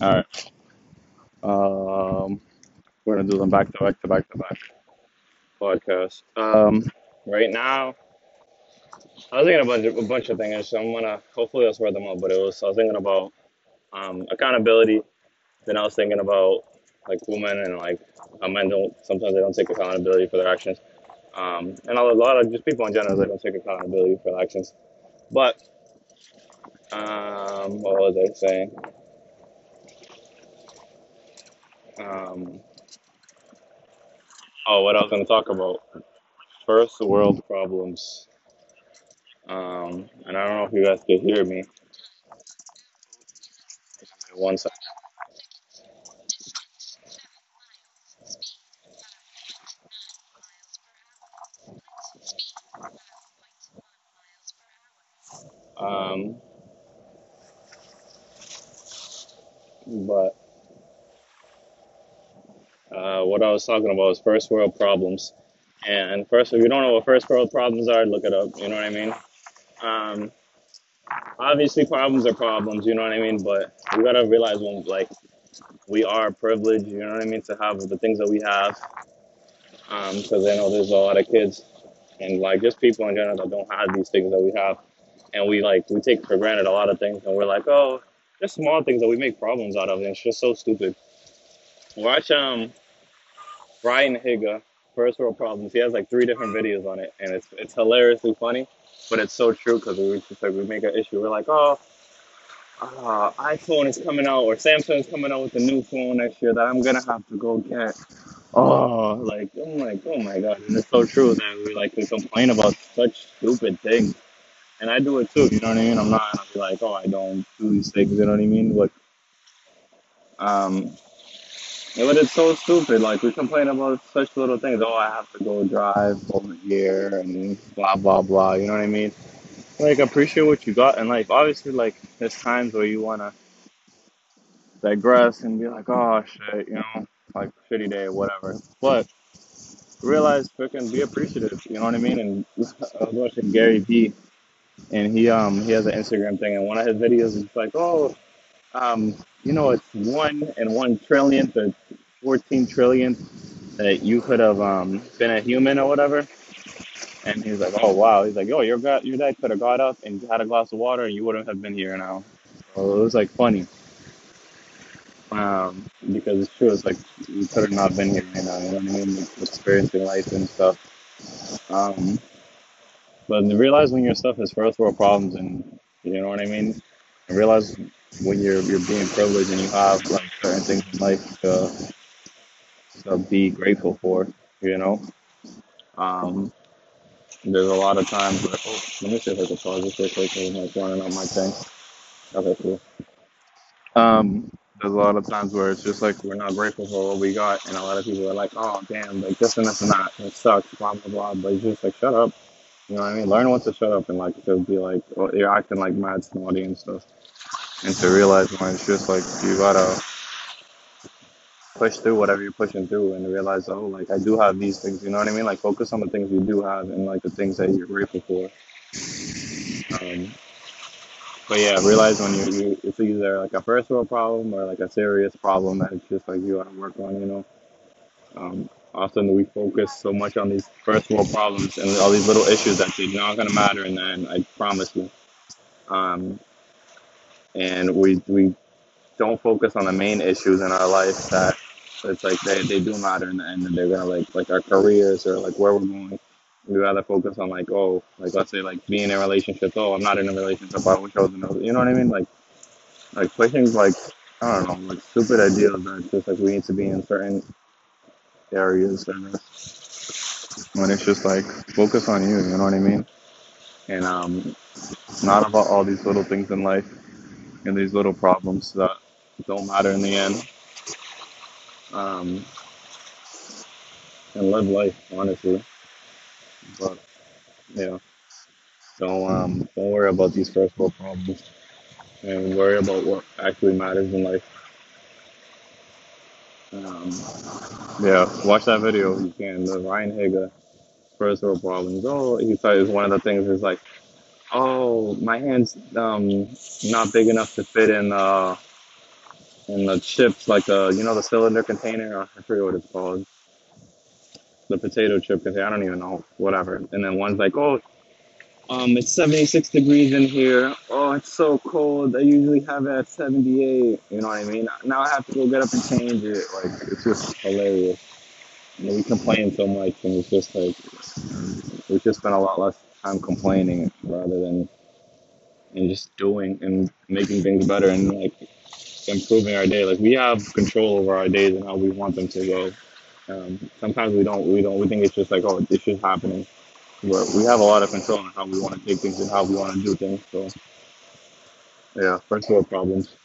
All right. Um, we're gonna do them back to back to back to back podcast. Um, right now, I was thinking about a bunch of things, so I'm gonna hopefully I'll spread them out. But it was I was thinking about um accountability. Then I was thinking about like women and like how men don't sometimes they don't take accountability for their actions. Um, and a lot of just people in general they don't take accountability for their actions. But um, what was I saying? Um, oh, what I was gonna talk about first world problems. Um, and I don't know if you guys can hear me. One second. Um, but uh, what I was talking about is first world problems. And first, if you don't know what first world problems are, look it up. You know what I mean? Um, obviously, problems are problems. You know what I mean? But we gotta realize when like we are privileged. You know what I mean? To have the things that we have. Because I know there's a lot of kids and like just people in general that don't have these things that we have, and we like we take for granted a lot of things, and we're like, oh, just small things that we make problems out of, and it's just so stupid. Watch um Ryan Higa, First World Problems. He has like three different videos on it, and it's it's hilariously funny, but it's so true because we just like we make an issue. We're like, oh, uh, iPhone is coming out or Samsung is coming out with a new phone next year that I'm gonna have to go get. Oh, like I'm like, oh my god, and it's so true that we like we complain about such stupid things, and I do it too. You know what I mean? I'm not like, oh, I don't do these things. You know what I mean? But um, yeah, but it's so stupid. Like we complain about such little things. Oh, I have to go drive over here and blah blah blah. You know what I mean? Like appreciate what you got in life. Obviously, like there's times where you wanna digress and be like, oh shit, you know, like shitty day or whatever. But realize freaking be appreciative. You know what I mean? And I was watching Gary Vee, and he um he has an Instagram thing, and one of his videos is like, oh, um, you know, it's one and one trillionth or fourteen trillionth that you could have um been a human or whatever. And he's like, oh wow. He's like, oh, your your dad could have got up and had a glass of water, and you wouldn't have been here now. So it was like funny, um, because it's true. It's like you could have not been here right now. You know what I mean? Like, experiencing life and stuff. Um, but realize when your stuff is first world problems, and you know what I mean. And realize when you're you're being privileged and you have like certain things in life to, to be grateful for. You know. Um, there's a lot of times where, oh, let me see if I can pause this real quick. I'm like running on my thing. Okay, cool. Um, there's a lot of times where it's just like we're not grateful for what we got, and a lot of people are like, "Oh, damn, like this and this and that, it sucks, blah blah blah." But it's just like, shut up. You know what I mean? Learn when to shut up and like to be like, oh, you're acting like mad snotty and stuff, and to realize when it's just like you gotta push through whatever you're pushing through, and realize, oh, like I do have these things. You know what I mean? Like focus on the things you do have and like the things that you're grateful for. Um, but yeah, realize when you, you it's either like a first world problem or like a serious problem that it's just like you gotta work on, you know. Um, often we focus so much on these first world problems and all these little issues that they're not gonna matter in the end, I promise you. Um, and we we don't focus on the main issues in our life that it's like they, they do matter in the end and they're gonna like like our careers or like where we're going. We rather focus on like oh like let's say like being in a relationship. Oh, I'm not in a relationship. I wish I was in a you know what I mean? Like like pushing like I don't know like stupid ideas that just like we need to be in certain areas and when it's just like focus on you. You know what I mean? And um, not about all these little things in life and these little problems that don't matter in the end. Um, and live life honestly. But yeah, don't um don't worry about these first world problems and worry about what actually matters in life. Um, yeah, watch that video if you can. The Ryan Higa first world problems. Oh, he said one of the things is like, oh, my hands um not big enough to fit in uh in the chips like the you know the cylinder container. I forget what it's called. The potato chip container. I don't even know. Whatever. And then one's like, oh, um, it's 76 degrees in here. Oh, it's so cold. I usually have it at 78. You know what I mean? Now I have to go get up and change it. Like it's just hilarious. You know, we complain so much, and it's just like we just spend a lot less time complaining rather than and just doing and making things better and like improving our day. Like we have control over our days and how we want them to go. Um, sometimes we don't. We don't. We think it's just like, oh, it's just happening. But we have a lot of control on how we want to take things and how we want to do things. So yeah, first world problems.